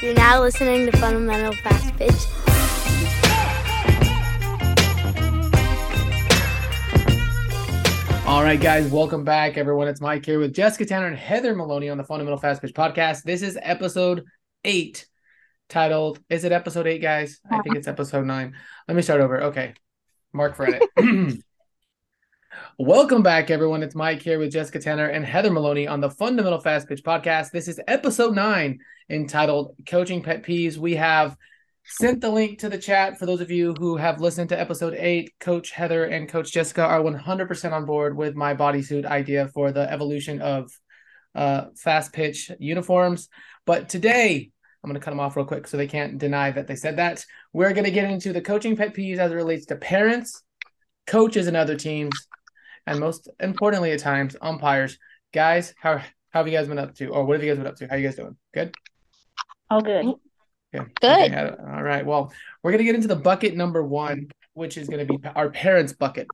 You're now listening to Fundamental Fast Pitch. All right, guys, welcome back, everyone. It's Mike here with Jessica Tanner and Heather Maloney on the Fundamental Fast Pitch podcast. This is episode eight, titled, Is it episode eight, guys? I think it's episode nine. Let me start over. Okay, Mark for. welcome back, everyone. It's Mike here with Jessica Tanner and Heather Maloney on the Fundamental Fast Pitch podcast. This is episode nine, entitled Coaching Pet Peeves. We have sent the link to the chat for those of you who have listened to episode eight. Coach Heather and Coach Jessica are 100% on board with my bodysuit idea for the evolution of uh, fast pitch uniforms. But today, I'm going to cut them off real quick so they can't deny that they said that. We're going to get into the coaching pet peeves as it relates to parents, coaches, and other teams, and most importantly, at times, umpires. Guys, how, how have you guys been up to? Or what have you guys been up to? How you guys doing? Good? All good. Yeah. Good. Okay, All right. Well, we're gonna get into the bucket number one, which is gonna be our parents' bucket.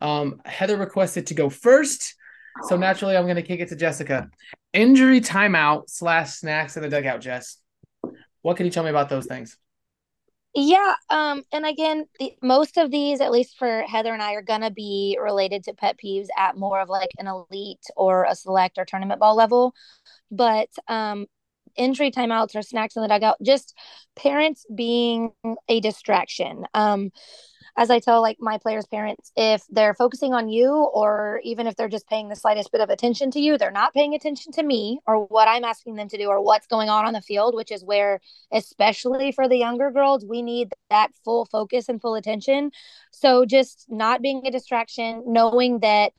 Um, Heather requested to go first, so naturally I'm gonna kick it to Jessica. Injury timeout slash snacks in the dugout. Jess, what can you tell me about those things? Yeah, um, and again, the, most of these, at least for Heather and I, are gonna be related to pet peeves at more of like an elite or a select or tournament ball level. But um, injury timeouts or snacks in the dugout, just parents being a distraction. Um, as I tell like my players' parents, if they're focusing on you, or even if they're just paying the slightest bit of attention to you, they're not paying attention to me or what I'm asking them to do or what's going on on the field, which is where, especially for the younger girls, we need that full focus and full attention. So just not being a distraction, knowing that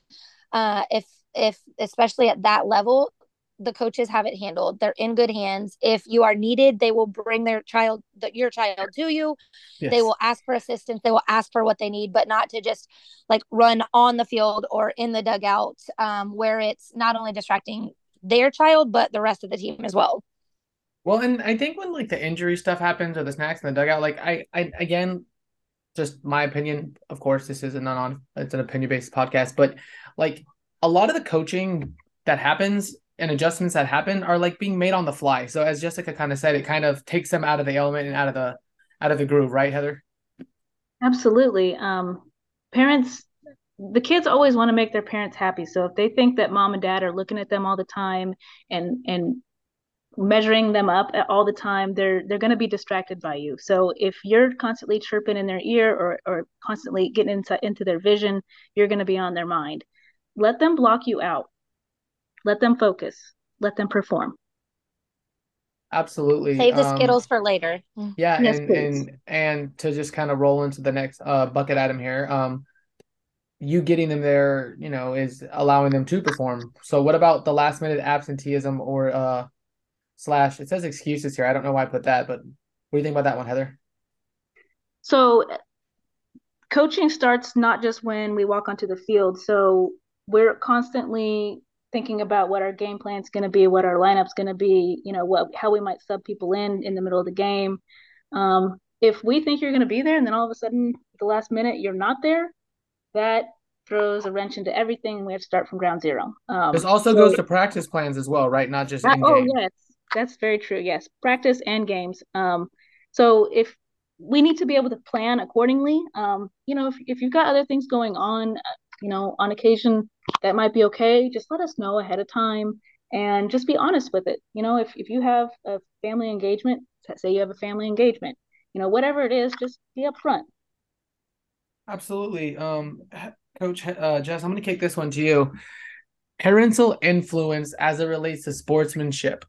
uh, if if especially at that level the coaches have it handled. They're in good hands. If you are needed, they will bring their child, your child to you. Yes. They will ask for assistance. They will ask for what they need, but not to just like run on the field or in the dugout um, where it's not only distracting their child, but the rest of the team as well. Well, and I think when like the injury stuff happens or the snacks in the dugout, like I, I again, just my opinion. Of course, this is a non it's an opinion based podcast, but like a lot of the coaching that happens and adjustments that happen are like being made on the fly. So as Jessica kind of said, it kind of takes them out of the element and out of the out of the groove, right, Heather? Absolutely. Um, parents, the kids always want to make their parents happy. So if they think that mom and dad are looking at them all the time and and measuring them up all the time, they're they're going to be distracted by you. So if you're constantly chirping in their ear or or constantly getting into into their vision, you're going to be on their mind. Let them block you out let them focus. Let them perform. Absolutely. Save the um, Skittles for later. Yeah, yes, and, and and to just kind of roll into the next uh, bucket item here. Um, you getting them there, you know, is allowing them to perform. So what about the last minute absenteeism or uh slash it says excuses here. I don't know why I put that, but what do you think about that one, Heather? So coaching starts not just when we walk onto the field. So we're constantly thinking about what our game plan is going to be, what our lineup's going to be, you know, what how we might sub people in in the middle of the game. Um, if we think you're going to be there and then all of a sudden the last minute you're not there, that throws a wrench into everything. We have to start from ground zero. Um, this also so, goes to practice plans as well, right? Not just that, oh yes, that's very true. Yes, practice and games. Um, so if we need to be able to plan accordingly, um, you know, if if you've got other things going on, you know, on occasion that might be okay. Just let us know ahead of time and just be honest with it. You know, if, if you have a family engagement, say you have a family engagement, you know, whatever it is, just be upfront. Absolutely. Um, Coach uh, Jess, I'm going to kick this one to you. Parental influence as it relates to sportsmanship.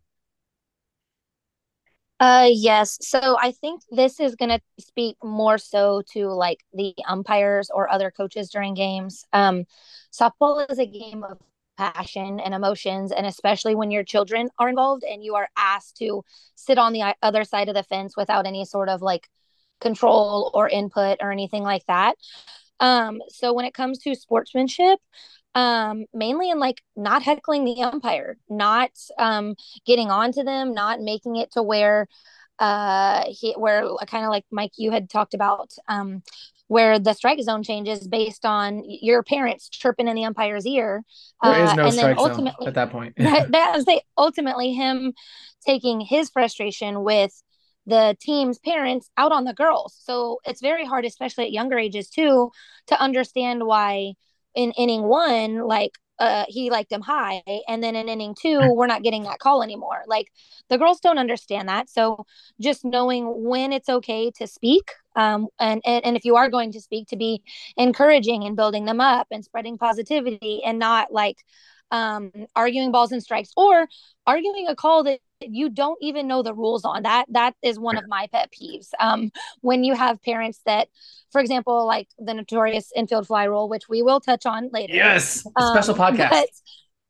Uh yes. So I think this is going to speak more so to like the umpires or other coaches during games. Um softball is a game of passion and emotions and especially when your children are involved and you are asked to sit on the other side of the fence without any sort of like control or input or anything like that. Um so when it comes to sportsmanship, um mainly in like not heckling the umpire not um getting on to them not making it to where uh he where kind of like mike you had talked about um where the strike zone changes based on your parents chirping in the umpire's ear. There is uh, no uh, strike zone at that point. that, that say ultimately him taking his frustration with the team's parents out on the girls. So it's very hard, especially at younger ages too, to understand why in inning one, like uh, he liked him high, and then in inning two, we're not getting that call anymore. Like the girls don't understand that. So just knowing when it's okay to speak, um, and, and and if you are going to speak, to be encouraging and building them up and spreading positivity, and not like um, arguing balls and strikes or arguing a call that you don't even know the rules on that. That is one of my pet peeves. Um, when you have parents that for example like the notorious infield fly rule which we will touch on later yes um, special podcast. But,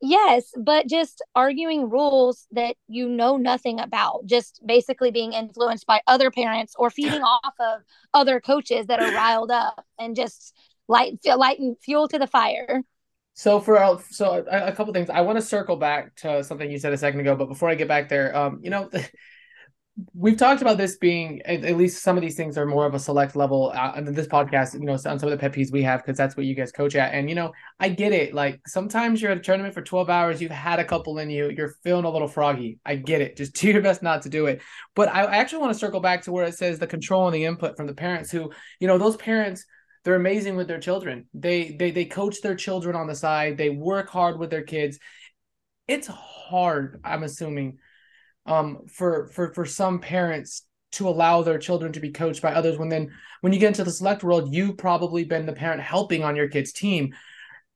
yes but just arguing rules that you know nothing about just basically being influenced by other parents or feeding off of other coaches that are riled up and just light lighting fuel to the fire so for so a, a couple things, I want to circle back to something you said a second ago. But before I get back there, um, you know, we've talked about this being at, least some of these things are more of a select level. Uh, and this podcast, you know, on some of the pet peeves we have because that's what you guys coach at. And you know, I get it. Like sometimes you're at a tournament for twelve hours, you've had a couple in you, you're feeling a little froggy. I get it. Just do your best not to do it. But I actually want to circle back to where it says the control and the input from the parents who, you know, those parents they're amazing with their children. They they they coach their children on the side. They work hard with their kids. It's hard, I'm assuming, um, for for for some parents to allow their children to be coached by others. When then when you get into the select world, you've probably been the parent helping on your kid's team.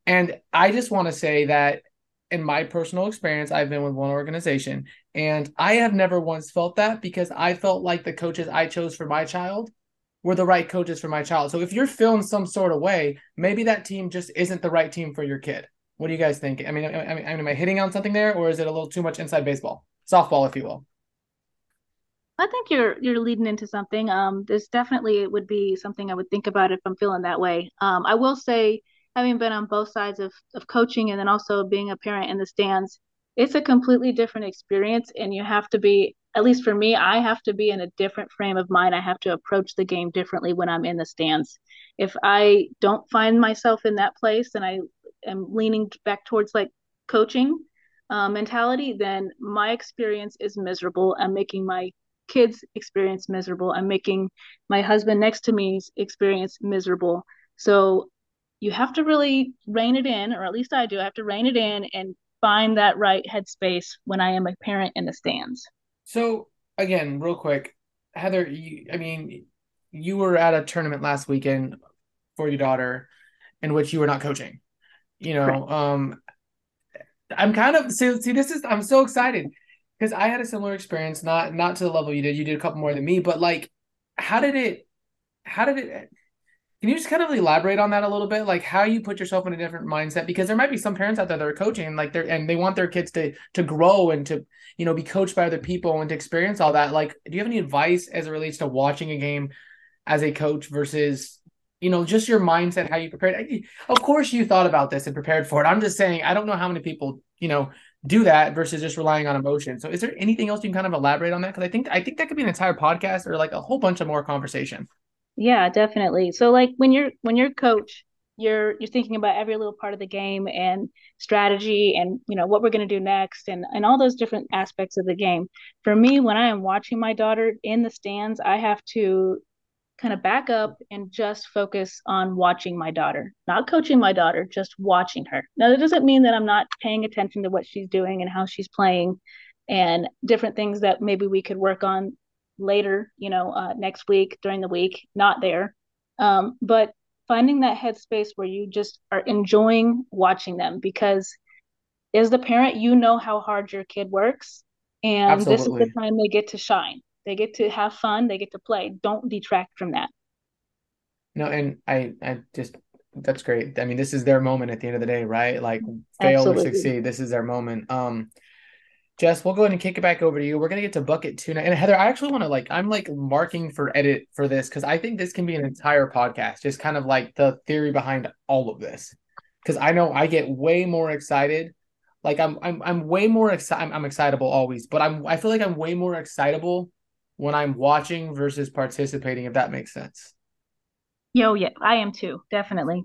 And I just want to say that in my personal experience, I've been with one organization and I have never once felt that because I felt like the coaches I chose for my child were the right coaches for my child. So if you're feeling some sort of way, maybe that team just isn't the right team for your kid. What do you guys think? I mean, I mean, am I hitting on something there, or is it a little too much inside baseball, softball, if you will? I think you're you're leading into something. Um, this definitely would be something I would think about if I'm feeling that way. Um, I will say, having been on both sides of of coaching and then also being a parent in the stands, it's a completely different experience, and you have to be at least for me, I have to be in a different frame of mind. I have to approach the game differently when I'm in the stands. If I don't find myself in that place and I am leaning back towards like coaching uh, mentality, then my experience is miserable. I'm making my kids' experience miserable. I'm making my husband next to me's experience miserable. So you have to really rein it in, or at least I do. I have to rein it in and find that right headspace when I am a parent in the stands. So again, real quick, Heather, you, I mean, you were at a tournament last weekend for your daughter, in which you were not coaching. You know, right. um, I'm kind of see, see this is I'm so excited because I had a similar experience, not not to the level you did. You did a couple more than me, but like, how did it? How did it? Can you just kind of elaborate on that a little bit, like how you put yourself in a different mindset? Because there might be some parents out there that are coaching, like they're and they want their kids to to grow and to you know be coached by other people and to experience all that. Like, do you have any advice as it relates to watching a game as a coach versus you know just your mindset, how you prepared? Of course, you thought about this and prepared for it. I'm just saying, I don't know how many people you know do that versus just relying on emotion. So, is there anything else you can kind of elaborate on that? Because I think I think that could be an entire podcast or like a whole bunch of more conversation. Yeah, definitely. So like when you're when you're coach, you're you're thinking about every little part of the game and strategy and you know what we're going to do next and and all those different aspects of the game. For me, when I am watching my daughter in the stands, I have to kind of back up and just focus on watching my daughter, not coaching my daughter, just watching her. Now, that doesn't mean that I'm not paying attention to what she's doing and how she's playing and different things that maybe we could work on later, you know, uh, next week during the week, not there. Um, but finding that headspace where you just are enjoying watching them because as the parent, you know how hard your kid works. And Absolutely. this is the time they get to shine. They get to have fun. They get to play. Don't detract from that. No, and I, I just that's great. I mean, this is their moment at the end of the day, right? Like fail Absolutely. or succeed. This is their moment. Um, Jess, we'll go ahead and kick it back over to you. We're gonna get to bucket two now. And Heather, I actually want to like I'm like marking for edit for this because I think this can be an entire podcast, just kind of like the theory behind all of this. Because I know I get way more excited. Like I'm I'm I'm way more excited. I'm, I'm excitable always, but I'm I feel like I'm way more excitable when I'm watching versus participating. If that makes sense. Yo, yeah, I am too, definitely.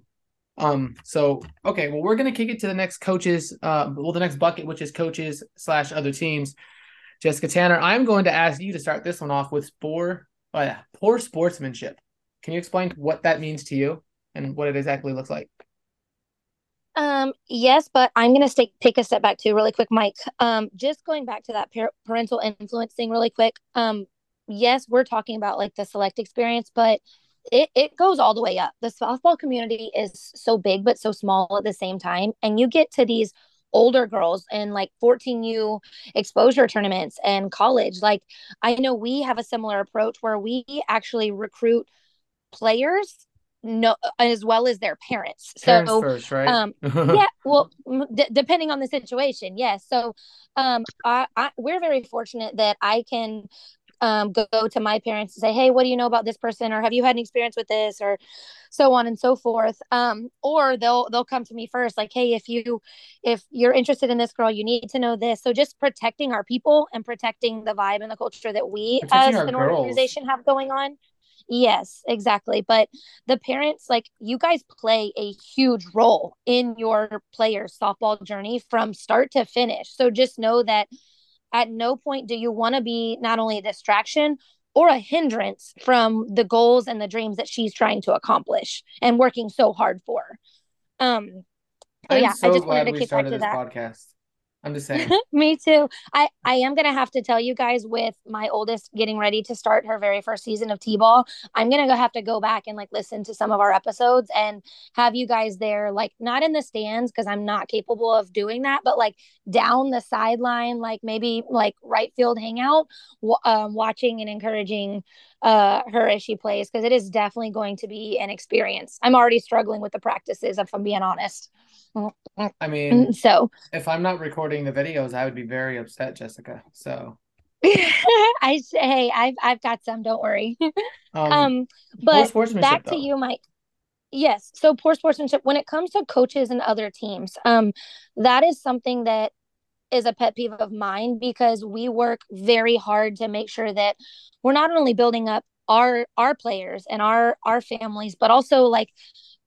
Um, so okay, well, we're gonna kick it to the next coaches, uh, well, the next bucket, which is coaches slash other teams. Jessica Tanner, I'm going to ask you to start this one off with poor, yeah, poor sportsmanship. Can you explain what that means to you and what it exactly looks like? Um, yes, but I'm going to take a step back too, really quick, Mike. Um, just going back to that par- parental influencing, really quick. Um, yes, we're talking about like the select experience, but it, it goes all the way up. The softball community is so big, but so small at the same time. And you get to these older girls in like 14U exposure tournaments and college. Like, I know we have a similar approach where we actually recruit players no as well as their parents, parents so first, right? um yeah well d- depending on the situation yes so um I, I we're very fortunate that i can um, go, go to my parents and say, Hey, what do you know about this person? Or have you had an experience with this? Or so on and so forth. Um, or they'll, they'll come to me first, like, Hey, if you, if you're interested in this girl, you need to know this. So just protecting our people and protecting the vibe and the culture that we protecting as an girls. organization have going on. Yes, exactly. But the parents, like you guys play a huge role in your players' softball journey from start to finish. So just know that at no point do you want to be not only a distraction or a hindrance from the goals and the dreams that she's trying to accomplish and working so hard for. Um, so yeah, so I just wanted to keep back to that. Podcast. I'm. Me too. I I am gonna have to tell you guys with my oldest getting ready to start her very first season of T-ball. I'm gonna go have to go back and like listen to some of our episodes and have you guys there, like not in the stands because I'm not capable of doing that, but like down the sideline, like maybe like right field hangout, um, watching and encouraging uh her as she plays because it is definitely going to be an experience. I'm already struggling with the practices, if I'm being honest. I mean, so if I'm not recording the videos, I would be very upset, Jessica. So I say, hey, I've I've got some. Don't worry. um, um but back though. to you, Mike. Yes. So poor sportsmanship when it comes to coaches and other teams, um, that is something that is a pet peeve of mine because we work very hard to make sure that we're not only building up our our players and our our families, but also like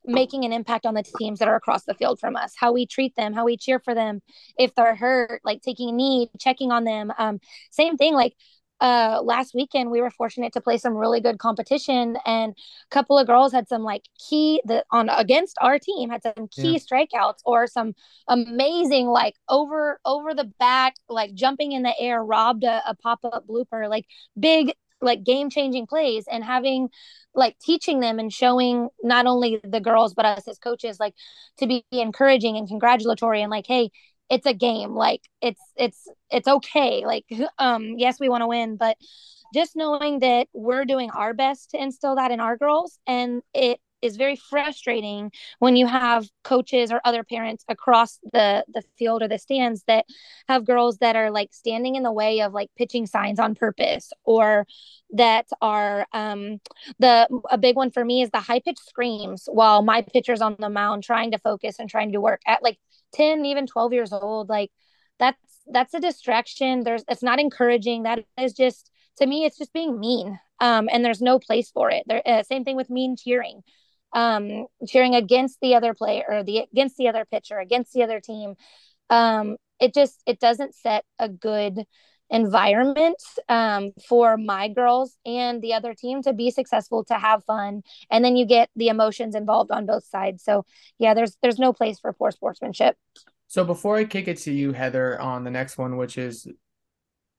making an impact on the teams that are across the field from us how we treat them how we cheer for them if they're hurt like taking a knee checking on them um same thing like uh last weekend we were fortunate to play some really good competition and a couple of girls had some like key the on against our team had some key yeah. strikeouts or some amazing like over over the back like jumping in the air robbed a, a pop-up blooper like big like game changing plays and having like teaching them and showing not only the girls but us as coaches like to be encouraging and congratulatory and like hey it's a game. Like it's it's it's okay. Like um yes we want to win but just knowing that we're doing our best to instill that in our girls and it is very frustrating when you have coaches or other parents across the the field or the stands that have girls that are like standing in the way of like pitching signs on purpose or that are um the a big one for me is the high pitch screams while my pitcher's on the mound trying to focus and trying to work at like 10 even 12 years old like that's that's a distraction. There's it's not encouraging. That is just to me it's just being mean um and there's no place for it. There uh, same thing with mean cheering um, cheering against the other player the against the other pitcher, against the other team. Um, it just it doesn't set a good environment um, for my girls and the other team to be successful to have fun and then you get the emotions involved on both sides. So yeah there's there's no place for poor sportsmanship. So before i kick it to you heather on the next one which is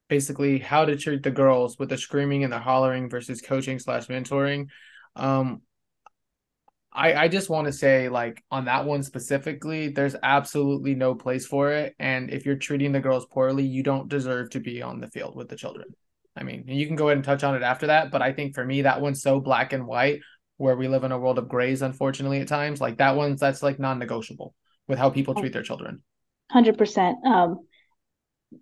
basically how to treat the girls with the screaming and the hollering versus coaching slash mentoring um I, I just want to say like on that one specifically there's absolutely no place for it and if you're treating the girls poorly you don't deserve to be on the field with the children. I mean you can go ahead and touch on it after that but i think for me that one's so black and white where we live in a world of grays unfortunately at times like that one's that's like non-negotiable with how people treat their children. 100% um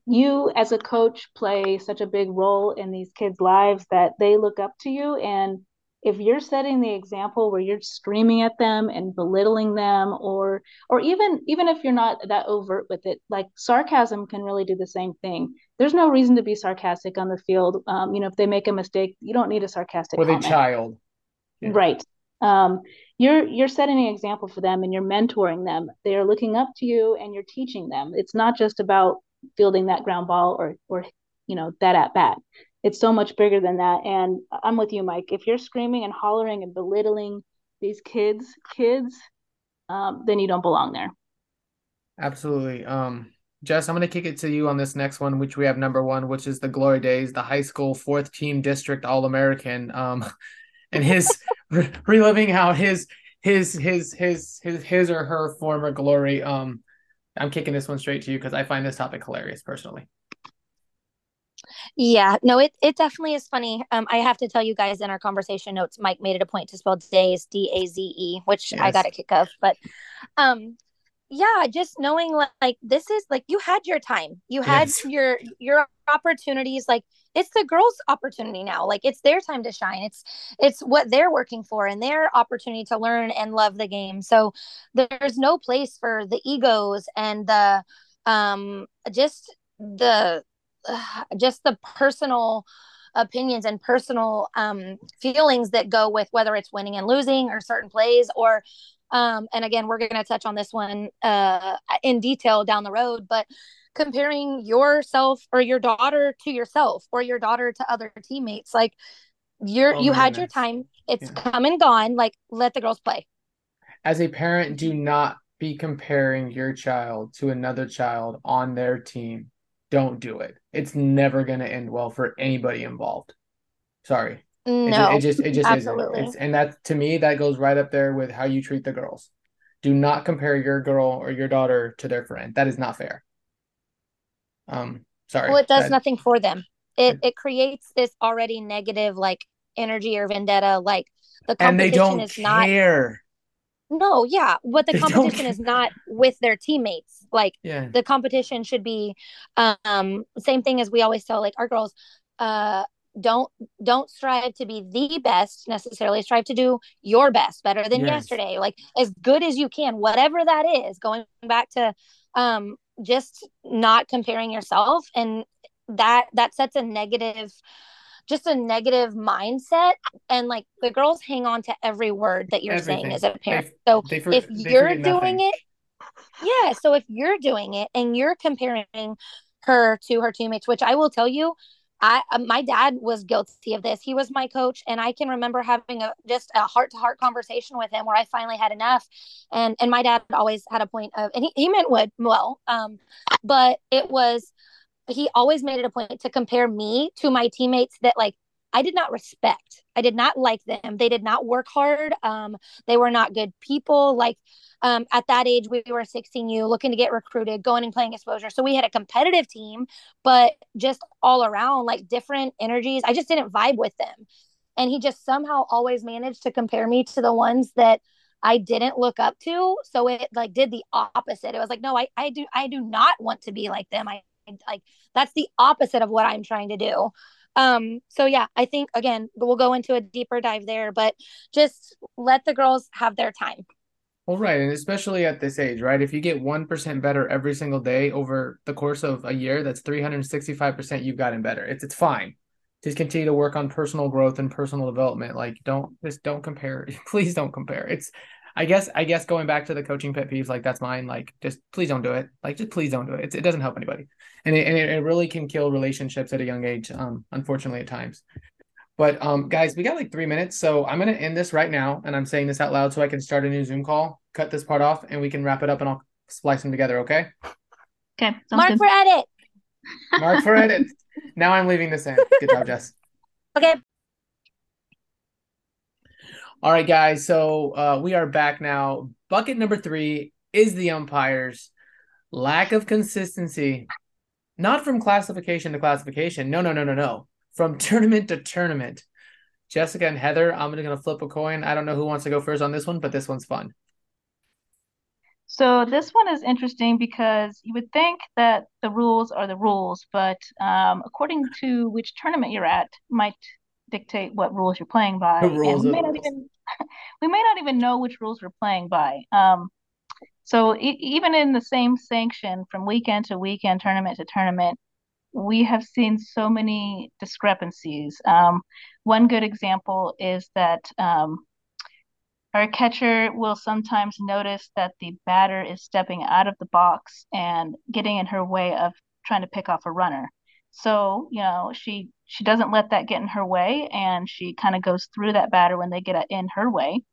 you as a coach play such a big role in these kids lives that they look up to you and if you're setting the example where you're screaming at them and belittling them or or even even if you're not that overt with it like sarcasm can really do the same thing. There's no reason to be sarcastic on the field. Um, you know if they make a mistake you don't need a sarcastic with comment. a child. Yeah. right. Um, you're you're setting an example for them and you're mentoring them. They are looking up to you and you're teaching them. It's not just about fielding that ground ball or or you know that at bat it's so much bigger than that and i'm with you mike if you're screaming and hollering and belittling these kids kids um, then you don't belong there absolutely um Jess, I'm going to kick it to you on this next one, which we have number one, which is the Glory Days, the high school fourth team district All American. Um, and his re- reliving how his his his his his his or her former glory. Um, I'm kicking this one straight to you because I find this topic hilarious personally. Yeah, no, it it definitely is funny. Um, I have to tell you guys in our conversation notes, Mike made it a point to spell days D A Z E, which yes. I got a kick of. But um, yeah just knowing like, like, this is like you had your time you had yes. your your opportunities like it's the girls opportunity now like it's their time to shine it's it's what they're working for and their opportunity to learn and love the game so there's no place for the egos and the um just the uh, just the personal opinions and personal um feelings that go with whether it's winning and losing or certain plays or um, and again, we're going to touch on this one uh, in detail down the road, but comparing yourself or your daughter to yourself or your daughter to other teammates, like you're oh, you had your time, it's yeah. come and gone. Like let the girls play. As a parent, do not be comparing your child to another child on their team. Don't do it. It's never going to end well for anybody involved. Sorry. No, it just it just, it just absolutely. isn't. It's, and that to me that goes right up there with how you treat the girls. Do not compare your girl or your daughter to their friend. That is not fair. Um, sorry. Well, it does that, nothing for them. It it creates this already negative like energy or vendetta. Like the competition is not care. No, yeah, but the competition is not with their teammates. Like yeah. the competition should be um same thing as we always tell like our girls uh don't don't strive to be the best necessarily strive to do your best better than yes. yesterday like as good as you can whatever that is going back to um just not comparing yourself and that that sets a negative just a negative mindset and like the girls hang on to every word that you're Everything. saying as a parent they, so they for, if you're doing it yeah so if you're doing it and you're comparing her to her teammates which i will tell you I uh, my dad was guilty of this. He was my coach, and I can remember having a just a heart to heart conversation with him where I finally had enough. And and my dad always had a point of, and he, he meant would well, um, but it was he always made it a point to compare me to my teammates that like I did not respect. I did not like them. They did not work hard. Um, they were not good people. Like um, at that age, we were 16U looking to get recruited, going and playing exposure. So we had a competitive team, but just all around like different energies. I just didn't vibe with them. And he just somehow always managed to compare me to the ones that I didn't look up to. So it like did the opposite. It was like, no, I, I do, I do not want to be like them. I like, that's the opposite of what I'm trying to do. Um, so yeah, I think again, we'll go into a deeper dive there, but just let the girls have their time. Well, right. And especially at this age, right? If you get 1% better every single day over the course of a year, that's 365% you've gotten better. It's, it's fine. Just continue to work on personal growth and personal development. Like don't, just don't compare. Please don't compare. It's, I guess, I guess going back to the coaching pet peeves, like that's mine. Like just please don't do it. Like just please don't do it. It's, it doesn't help anybody. And it, and it, it really can kill relationships at a young age. Um, unfortunately at times. But um, guys, we got like three minutes, so I'm gonna end this right now, and I'm saying this out loud so I can start a new Zoom call, cut this part off, and we can wrap it up, and I'll splice them together. Okay? Okay. Mark good. for edit. Mark for edit. now I'm leaving this in. Good job, Jess. Okay. All right, guys. So uh, we are back now. Bucket number three is the umpires. Lack of consistency, not from classification to classification. No, no, no, no, no from tournament to tournament. Jessica and Heather, I'm going to flip a coin. I don't know who wants to go first on this one, but this one's fun. So this one is interesting because you would think that the rules are the rules, but um, according to which tournament you're at, might dictate what rules you're playing by. The rules and we may not even we may not even know which rules we're playing by. Um, so e- even in the same sanction, from weekend to weekend, tournament to tournament, we have seen so many discrepancies. Um, one good example is that um, our catcher will sometimes notice that the batter is stepping out of the box and getting in her way of trying to pick off a runner. So, you know, she she doesn't let that get in her way and she kind of goes through that batter when they get in her way,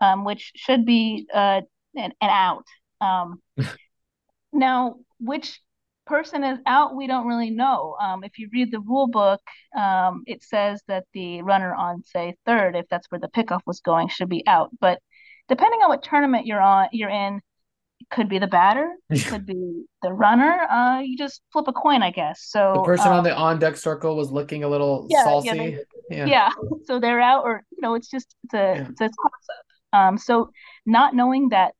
um, which should be uh, an, an out. Um, now, which person is out, we don't really know. Um, if you read the rule book, um, it says that the runner on, say, third, if that's where the pickoff was going, should be out. But depending on what tournament you're on, you're in, could be the batter, could be the runner. Uh, you just flip a coin, I guess. So the person um, on the on deck circle was looking a little yeah, saucy. Yeah, they, yeah. yeah, so they're out, or you know, it's just it's a yeah. it's a toss up. Um, so not knowing that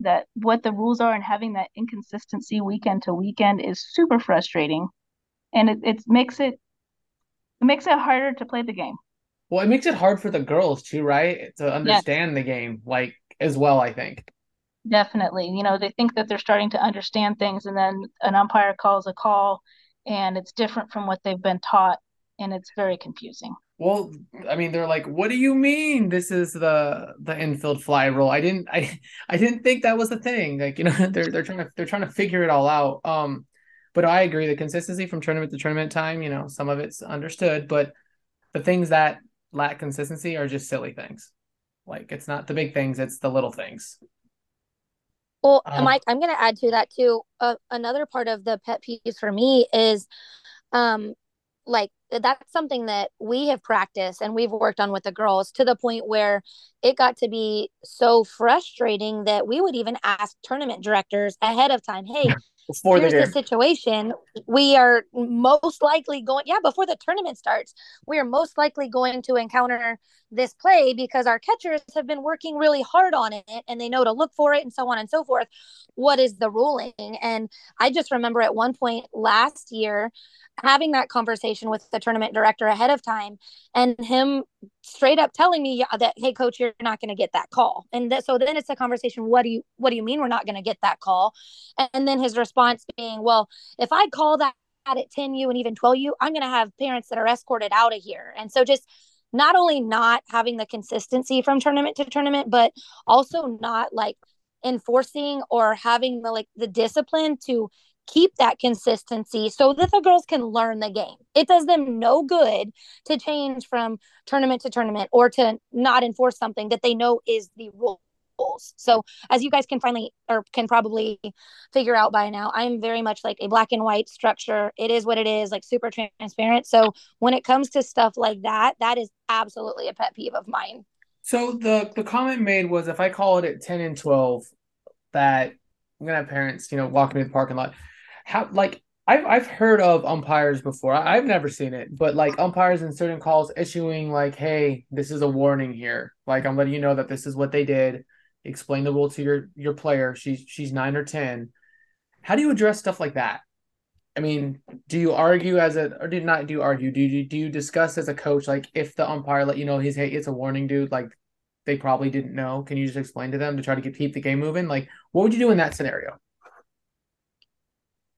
that what the rules are and having that inconsistency weekend to weekend is super frustrating and it, it makes it it makes it harder to play the game well it makes it hard for the girls too right to understand the game like as well i think definitely you know they think that they're starting to understand things and then an umpire calls a call and it's different from what they've been taught and it's very confusing well, I mean, they're like, "What do you mean? This is the the infield fly rule." I didn't, I, I didn't think that was the thing. Like, you know, they're they're trying to they're trying to figure it all out. Um, but I agree, the consistency from tournament to tournament time, you know, some of it's understood, but the things that lack consistency are just silly things. Like, it's not the big things; it's the little things. Well, um, Mike, I'm going to add to that too. Uh, another part of the pet peeves for me is, um, like that's something that we have practiced and we've worked on with the girls to the point where it got to be so frustrating that we would even ask tournament directors ahead of time hey before here's the, the situation. We are most likely going yeah before the tournament starts we are most likely going to encounter this play because our catchers have been working really hard on it and they know to look for it and so on and so forth what is the ruling? And i just remember at one point last year having that conversation with the tournament director ahead of time and him straight up telling me that hey coach you're not going to get that call. And so then it's a conversation what do you what do you mean we're not going to get that call? And then his response being well if i call that at 10u and even 12u i'm going to have parents that are escorted out of here. And so just not only not having the consistency from tournament to tournament but also not like enforcing or having the like the discipline to keep that consistency so that the girls can learn the game. It does them no good to change from tournament to tournament or to not enforce something that they know is the rules. So, as you guys can finally or can probably figure out by now, I'm very much like a black and white structure. It is what it is, like super transparent. So, when it comes to stuff like that, that is absolutely a pet peeve of mine. So, the the comment made was if I call it at 10 and 12 that I'm gonna have parents, you know, walking me to the parking lot how like I've I've heard of umpires before. I, have never seen it, but like umpires in certain calls issuing like, "Hey, this is a warning here. Like I'm letting you know that this is what they did. Explain the rule to your your player. She's she's nine or ten. How do you address stuff like that? I mean, do you argue as a or did not do you argue? Do you do you discuss as a coach like if the umpire let you know he's hey it's a warning, dude? Like they probably didn't know. Can you just explain to them to try to keep the game moving? Like what would you do in that scenario?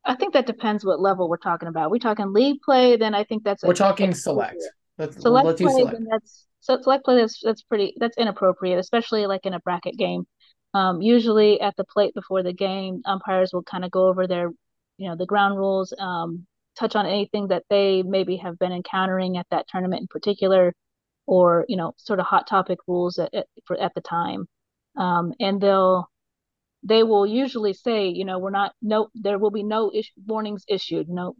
I think that depends what level we're talking about. We're talking league play, then I think that's we're talking select. Let's, select let's play, select. That's so select play. That's that's pretty. That's inappropriate, especially like in a bracket game. Um, usually at the plate before the game, umpires will kind of go over their, you know, the ground rules, um, touch on anything that they maybe have been encountering at that tournament in particular, or you know, sort of hot topic rules at at, for, at the time, um, and they'll they will usually say, you know, we're not no, there will be no warnings issued. No,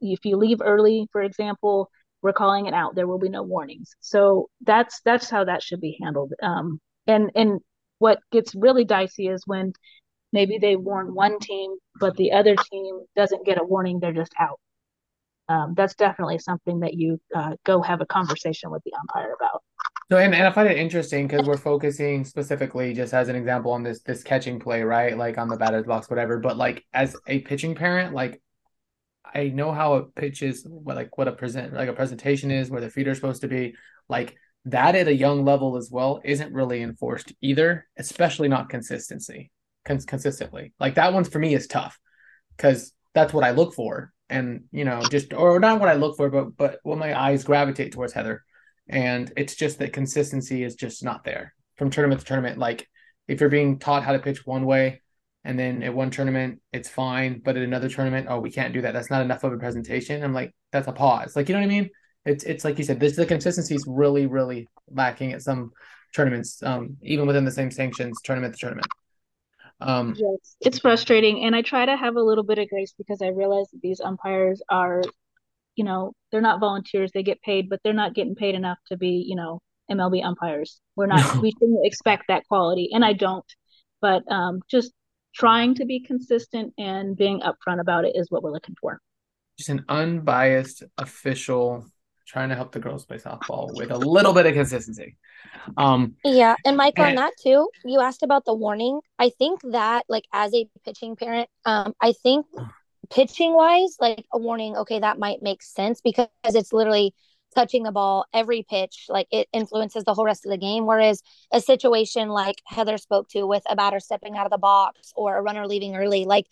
if you leave early, for example, we're calling it out. There will be no warnings. So that's that's how that should be handled. Um, and and what gets really dicey is when maybe they warn one team, but the other team doesn't get a warning. They're just out. Um, that's definitely something that you uh, go have a conversation with the umpire about. So and, and I find it interesting because we're focusing specifically just as an example on this this catching play, right? Like on the batter's box, whatever. But like as a pitching parent, like I know how a pitch is, what like what a present like a presentation is, where the feeder is supposed to be. Like that at a young level as well isn't really enforced either, especially not consistency cons- consistently. Like that one's for me is tough because that's what I look for, and you know just or not what I look for, but but what my eyes gravitate towards Heather and it's just that consistency is just not there. from tournament to tournament. Like if you're being taught how to pitch one way, and then at one tournament it's fine, but at another tournament, oh, we can't do that. That's not enough of a presentation. I'm like, that's a pause. Like you know what I mean? It's it's like you said, this the consistency is really really lacking at some tournaments, um, even within the same sanctions, tournament to tournament. Um, yes, it's frustrating, and I try to have a little bit of grace because I realize that these umpires are, you know, they're not volunteers; they get paid, but they're not getting paid enough to be, you know, MLB umpires. We're not. No. We shouldn't expect that quality, and I don't. But um, just trying to be consistent and being upfront about it is what we're looking for. Just an unbiased official trying to help the girls play softball with a little bit of consistency. Um, yeah, and Michael, and, on that too, you asked about the warning. I think that, like, as a pitching parent, um, I think pitching wise, like a warning, okay, that might make sense because it's literally touching the ball every pitch like it influences the whole rest of the game whereas a situation like heather spoke to with a batter stepping out of the box or a runner leaving early like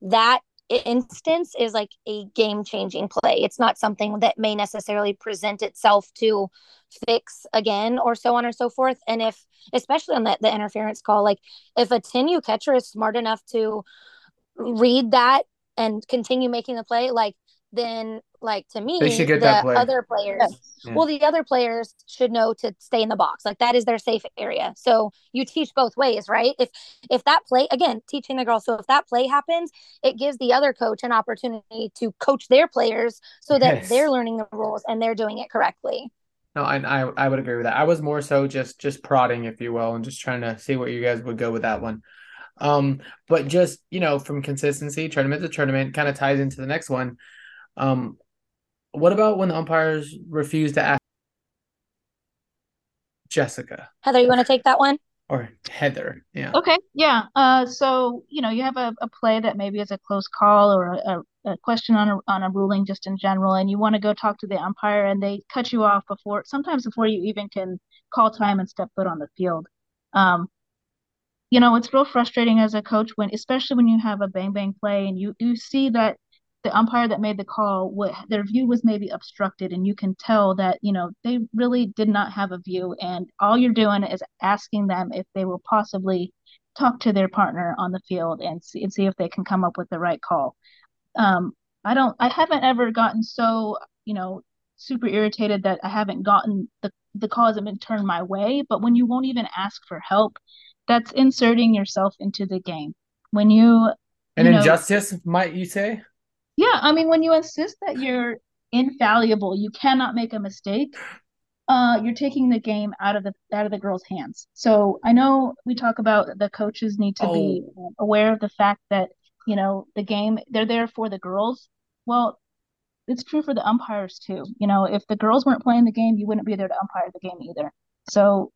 that instance is like a game changing play. It's not something that may necessarily present itself to fix again or so on or so forth. And if, especially on the, the interference call, like if a 10U catcher is smart enough to read that and continue making the play, like then like to me, they should get the that play. other players, yeah. well, the other players should know to stay in the box. Like that is their safe area. So you teach both ways, right? If if that play again, teaching the girls. So if that play happens, it gives the other coach an opportunity to coach their players so that yes. they're learning the rules and they're doing it correctly. No, I, I I would agree with that. I was more so just just prodding, if you will, and just trying to see what you guys would go with that one. Um, but just you know, from consistency, tournament to tournament, kind of ties into the next one. Um, what about when the umpires refuse to ask Jessica? Heather, you want to take that one? Or Heather, yeah. Okay, yeah. Uh, so you know, you have a, a play that maybe is a close call or a, a question on a on a ruling just in general, and you want to go talk to the umpire, and they cut you off before sometimes before you even can call time and step foot on the field. Um, you know, it's real frustrating as a coach when, especially when you have a bang bang play and you you see that the umpire that made the call what their view was maybe obstructed and you can tell that you know they really did not have a view and all you're doing is asking them if they will possibly talk to their partner on the field and see and see if they can come up with the right call. Um, i don't i haven't ever gotten so you know super irritated that i haven't gotten the the call hasn't been turned my way but when you won't even ask for help that's inserting yourself into the game. When you an you know, injustice might you say yeah, I mean, when you insist that you're infallible, you cannot make a mistake. Uh, you're taking the game out of the out of the girls' hands. So I know we talk about the coaches need to oh. be aware of the fact that you know the game they're there for the girls. Well, it's true for the umpires too. You know, if the girls weren't playing the game, you wouldn't be there to umpire the game either. So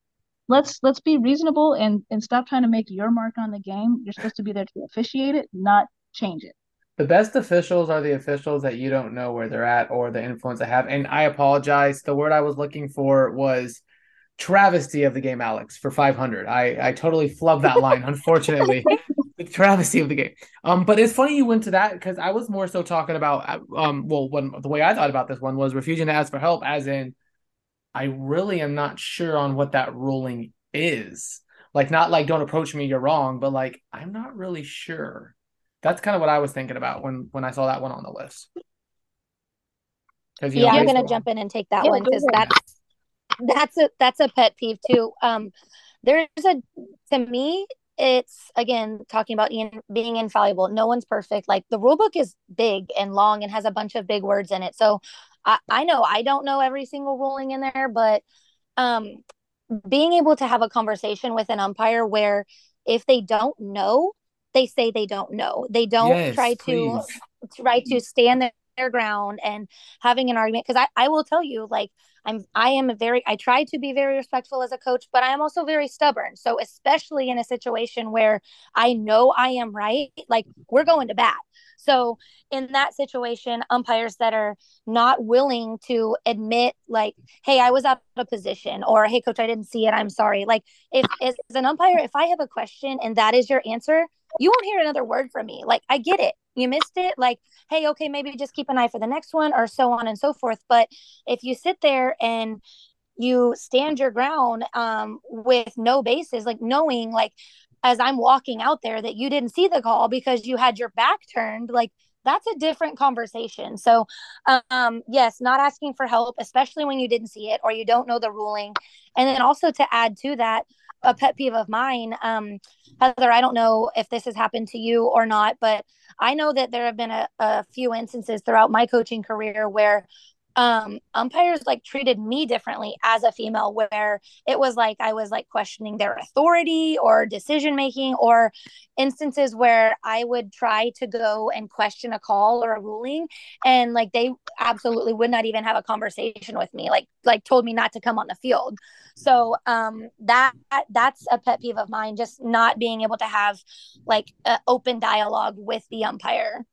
let's let's be reasonable and and stop trying to make your mark on the game. You're supposed to be there to officiate it, not change it the best officials are the officials that you don't know where they're at or the influence they have. And I apologize. The word I was looking for was travesty of the game, Alex, for 500. I, I totally flubbed that line, unfortunately. the travesty of the game. Um, but it's funny you went to that because I was more so talking about um, well, when the way I thought about this one was refusing to ask for help, as in, I really am not sure on what that ruling is. Like, not like don't approach me, you're wrong, but like I'm not really sure. That's kind of what I was thinking about when when I saw that one on the list. Yeah, I'm gonna jump in and take that yeah, one because that's that's a that's a pet peeve too. Um, there's a to me, it's again talking about in, being infallible. No one's perfect. Like the rule book is big and long and has a bunch of big words in it. So I, I know I don't know every single ruling in there, but um, being able to have a conversation with an umpire where if they don't know, they say they don't know. They don't yes, try to try to stand their, their ground and having an argument. Because I, I will tell you, like I'm I am a very I try to be very respectful as a coach, but I am also very stubborn. So especially in a situation where I know I am right, like we're going to bat. So in that situation, umpires that are not willing to admit, like, hey, I was out of position, or hey, coach, I didn't see it. I'm sorry. Like, if as an umpire, if I have a question and that is your answer, you won't hear another word from me. Like, I get it. You missed it. Like, hey, okay, maybe just keep an eye for the next one, or so on and so forth. But if you sit there and you stand your ground um, with no basis, like knowing like as I'm walking out there that you didn't see the call because you had your back turned, like that's a different conversation. So, um, yes, not asking for help, especially when you didn't see it or you don't know the ruling. And then also to add to that, a pet peeve of mine, um, Heather, I don't know if this has happened to you or not, but I know that there have been a, a few instances throughout my coaching career where um umpires like treated me differently as a female where it was like i was like questioning their authority or decision making or instances where i would try to go and question a call or a ruling and like they absolutely would not even have a conversation with me like like told me not to come on the field. So um that that's a pet peeve of mine just not being able to have like open dialogue with the umpire.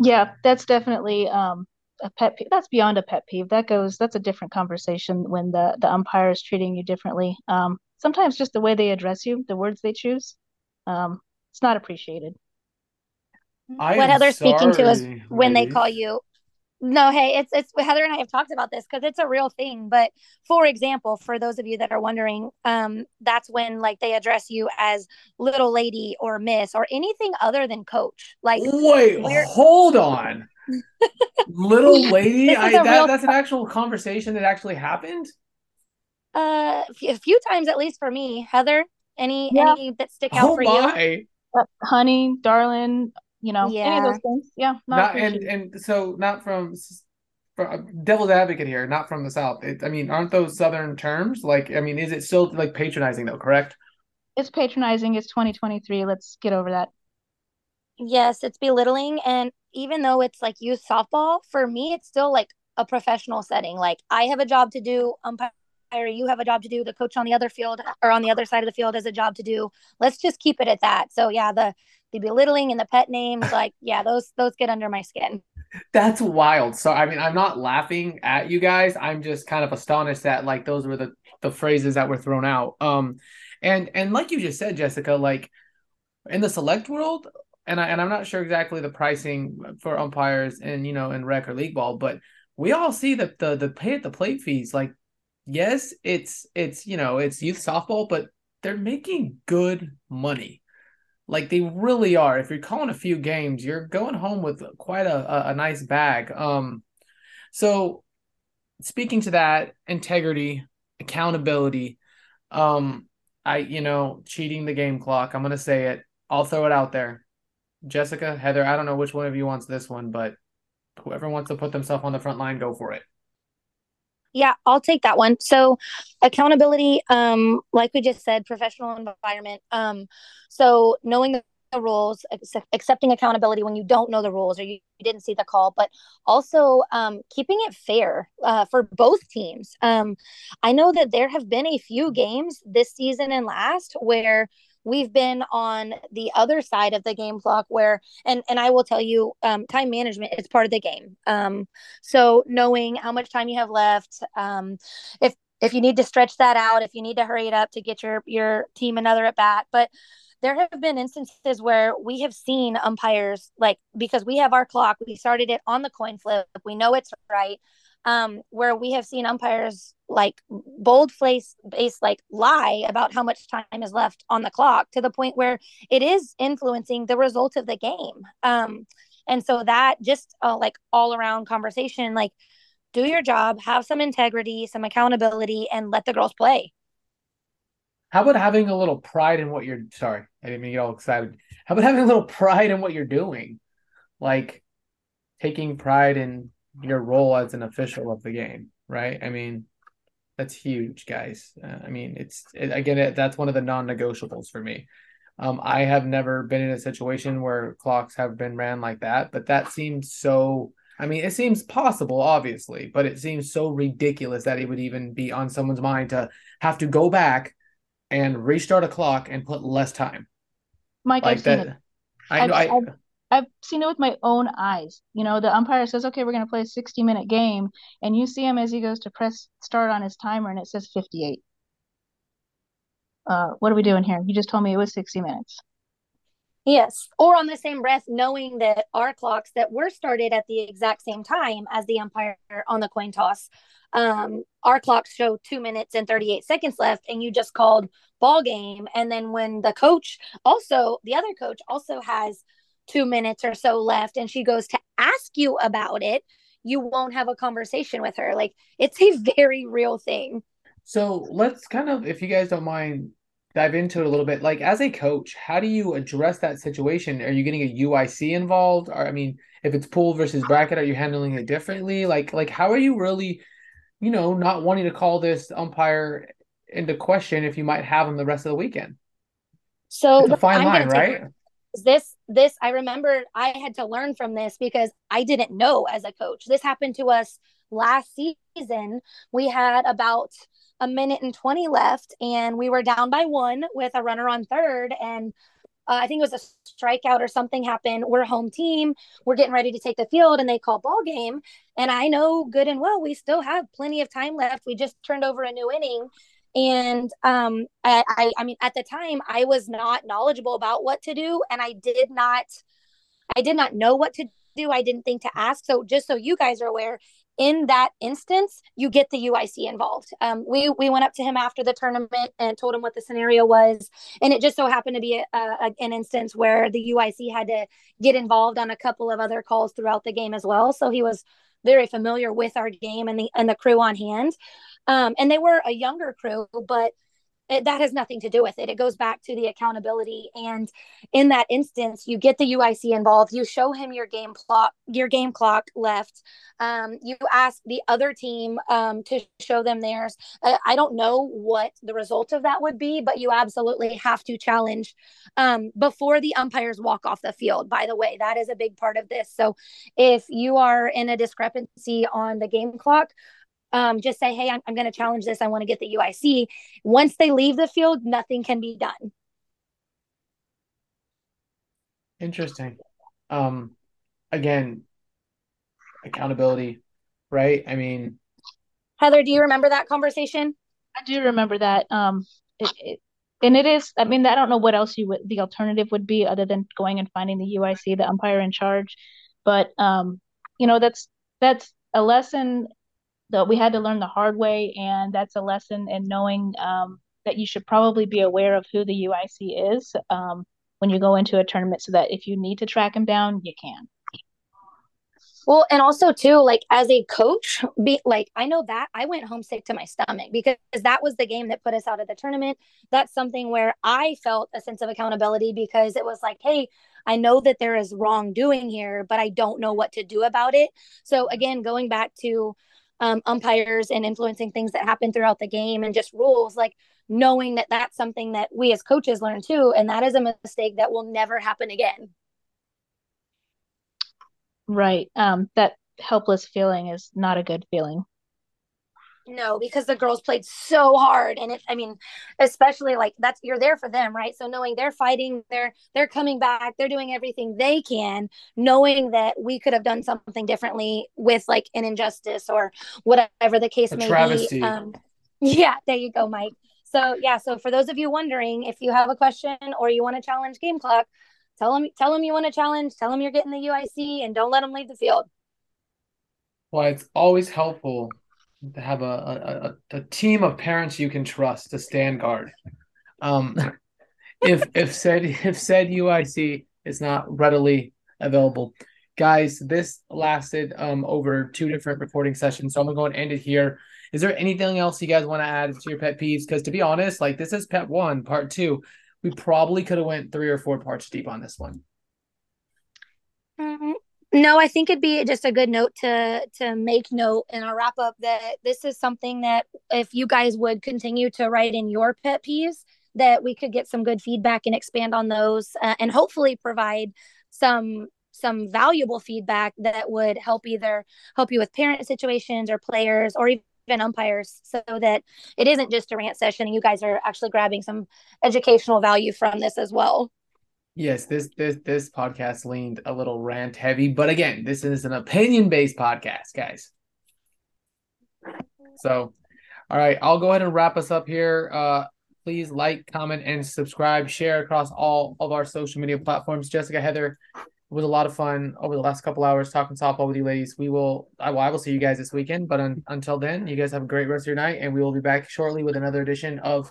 Yeah that's definitely um a pet peeve. That's beyond a pet peeve. That goes. That's a different conversation when the the umpire is treating you differently. Um, sometimes just the way they address you, the words they choose, um, it's not appreciated. I what am Heather's speaking to is sorry, when they call you. No, hey, it's it's Heather and I have talked about this because it's a real thing. But for example, for those of you that are wondering, um, that's when like they address you as little lady or miss or anything other than coach. Like Wait, hold on. Little lady, This is I, a that, real- that's an actual conversation that actually happened. uh, a few- times at least for me, Heather. Any Yeah. any that stick out Oh for you? my! Uh, honey, darling, you know, any of Yeah. those things. Yeah, not, Not and and so not from, s- from devil's advocate here, not from the south. It, I mean, aren't those southern terms like? I mean, is it still like patronizing though? Correct. It's patronizing. It's 2023. Let's get over that. Yes, it's belittling. And even though it's like youth softball, for me, it's still like a professional setting. Like I have a job to do, umpire, you have a job to do, the coach on the other field or on the other side of the field has a job to do. Let's just keep it at that. So yeah, the the belittling and the pet names, like yeah, those those get under my skin. That's wild. So I mean, I'm not laughing at you guys. I'm just kind of astonished that like those were the the phrases that were thrown out. Um, and and like you just said, Jessica, like in the select world, and I and I'm not sure exactly the pricing for umpires and you know in rec or league ball, but we all see that the the pay at the plate fees. Like, yes, it's it's you know it's youth softball, but they're making good money. Like they really are. If you're calling a few games, you're going home with quite a, a, a nice bag. Um, so speaking to that, integrity, accountability, um, I you know, cheating the game clock. I'm gonna say it. I'll throw it out there. Jessica, Heather, I don't know which one of you wants this one, but whoever wants to put themselves on the front line, go for it. Yeah, I'll take that one. So accountability, um, like we just said, professional environment. Um, so knowing the rules, accepting accountability when you don't know the rules or you, you didn't see the call, but also um, keeping it fair uh, for both teams. Um, I know that there have been a few games this season and last where we've been on the other side of the game clock where and and i will tell you um, time management is part of the game. Um, so knowing how much time you have left um, if if you need to stretch that out if you need to hurry it up to get your your team another at bat. But there have been instances where we have seen umpires like because we have our clock we started it on the coin flip we know it's right um, where we have seen umpires like bold face based like lie about how much time is left on the clock to the point where it is influencing the result of the game um, and so that just uh, like all around conversation like do your job have some integrity some accountability and let the girls play How about having a little pride in what you're sorry, I didn't mean get all excited. How about having a little pride in what you're doing? Like taking pride in your role as an official of the game, right? I mean, that's huge, guys. Uh, I mean, it's it, again, it, that's one of the non-negotiables for me. Um, I have never been in a situation where clocks have been ran like that, but that seems so. I mean, it seems possible, obviously, but it seems so ridiculous that it would even be on someone's mind to have to go back and restart a clock and put less time Mike, like I've seen it. I know. I, I've- I've seen it with my own eyes. You know, the umpire says, "Okay, we're going to play a 60-minute game," and you see him as he goes to press start on his timer, and it says 58. Uh, what are we doing here? You just told me it was 60 minutes. Yes. Or on the same breath, knowing that our clocks that were started at the exact same time as the umpire on the coin toss, um, our clocks show two minutes and 38 seconds left, and you just called ball game. And then when the coach also, the other coach also has two minutes or so left, and she goes to ask you about it, you won't have a conversation with her. Like it's a very real thing. So let's kind of, if you guys don't mind, dive into it a little bit. Like as a coach, how do you address that situation? Are you getting a UIC involved? Or I mean, if it's pool versus bracket, are you handling it differently? Like like how are you really, you know, not wanting to call this umpire into question if you might have him the rest of the weekend? So it's a fine line, right? This this I remember I had to learn from this because I didn't know as a coach. This happened to us last season. We had about a minute and 20 left and we were down by one with a runner on third and uh, I think it was a strikeout or something happened. We're home team. We're getting ready to take the field, and they call ball game. And I know good and well we still have plenty of time left. We just turned over a new inning, and um, I, I, I mean, at the time, I was not knowledgeable about what to do, and I did not, I did not know what to do. I didn't think to ask. So just so you guys are aware, in that instance, you get the UIC involved. Um, we we went up to him after the tournament and told him what the scenario was, and it just so happened to be a, a, an instance where the UIC had to get involved on a couple of other calls throughout the game as well. So he was very familiar with our game and the and the crew on hand. Um, and they were a younger crew, but it, that has nothing to do with it. It goes back to the accountability. And in that instance, you get the UIC involved. You show him your game clock, your game clock left. Um, you ask the other team um, to show them theirs. I don't know what the result of that would be, but you absolutely have to challenge um, before the umpires walk off the field. By the way, that is a big part of this. So if you are in a discrepancy on the game clock, um, just say, hey, I'm, I'm going to challenge this. I want to get the UIC. Once they leave the field, nothing can be done. Interesting. Um, again, accountability, right? I mean, Heather, do you remember that conversation? I do remember that. Um, it, it, and it is. I mean, I don't know what else you would. The alternative would be other than going and finding the UIC, the umpire in charge. But um, you know, that's that's a lesson that we had to learn the hard way, and that's a lesson in knowing um, that you should probably be aware of who the UIC is um, when you go into a tournament, so that if you need to track them down, you can. Well, and also too, like as a coach, be like I know that I went home sick to my stomach because that was the game that put us out of the tournament. That's something where I felt a sense of accountability because it was like, hey, I know that there is wrongdoing here, but I don't know what to do about it. So again, going back to um, umpires and influencing things that happen throughout the game and just rules like knowing that that's something that we as coaches learn too and that is a mistake that will never happen again. Right. Um that helpless feeling is not a good feeling no, because the girls played so hard, and it. I mean, especially like that's you're there for them, right? So knowing they're fighting, they're they're coming back, they're doing everything they can, knowing that we could have done something differently with like an injustice or whatever the case A may travesty. be. Um, yeah, there you go, Mike. So yeah, so for those of you wondering, if you have a question or you want to challenge Game Clock, tell them tell them you want to challenge, tell them you're getting the UIC, and don't let them leave the field. well, it's always helpful to have a, a, a team of parents you can trust to stand guard. Um, if if said if said UIC is not readily available, guys, this lasted um over two different recording sessions, so I'm gonna go and end it here. Is there anything else you guys want to add to your pet peeves? Because to be honest, like this is pet one, part two. We probably could have went three or four parts deep on this one. Mm-hmm. No, I think it'd be just a good note to to make note in our wrap up that this is something that if you guys would continue to write in your pet peeves, that we could get some good feedback and expand on those, uh, and hopefully provide some some valuable feedback that would help either help you with parent situations or players or even umpires so that it isn't just a rant session and you guys are actually grabbing some educational value from this as well. Yes, this this this podcast leaned a little rant heavy, but again, this is an opinion based podcast, guys. So, all right, I'll go ahead and wrap us up here. Uh, please like, comment, and subscribe. Share across all of our social media platforms. Jessica, Heather, it was a lot of fun over the last couple hours talking softball with you ladies. We will, I will, I will see you guys this weekend. But un, until then, you guys have a great rest of your night, and we will be back shortly with another edition of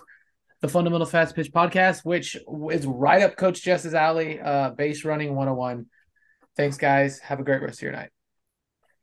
the Fundamental Fast Pitch Podcast, which is right up Coach Jess's alley. Uh, base running 101. Thanks, guys. Have a great rest of your night.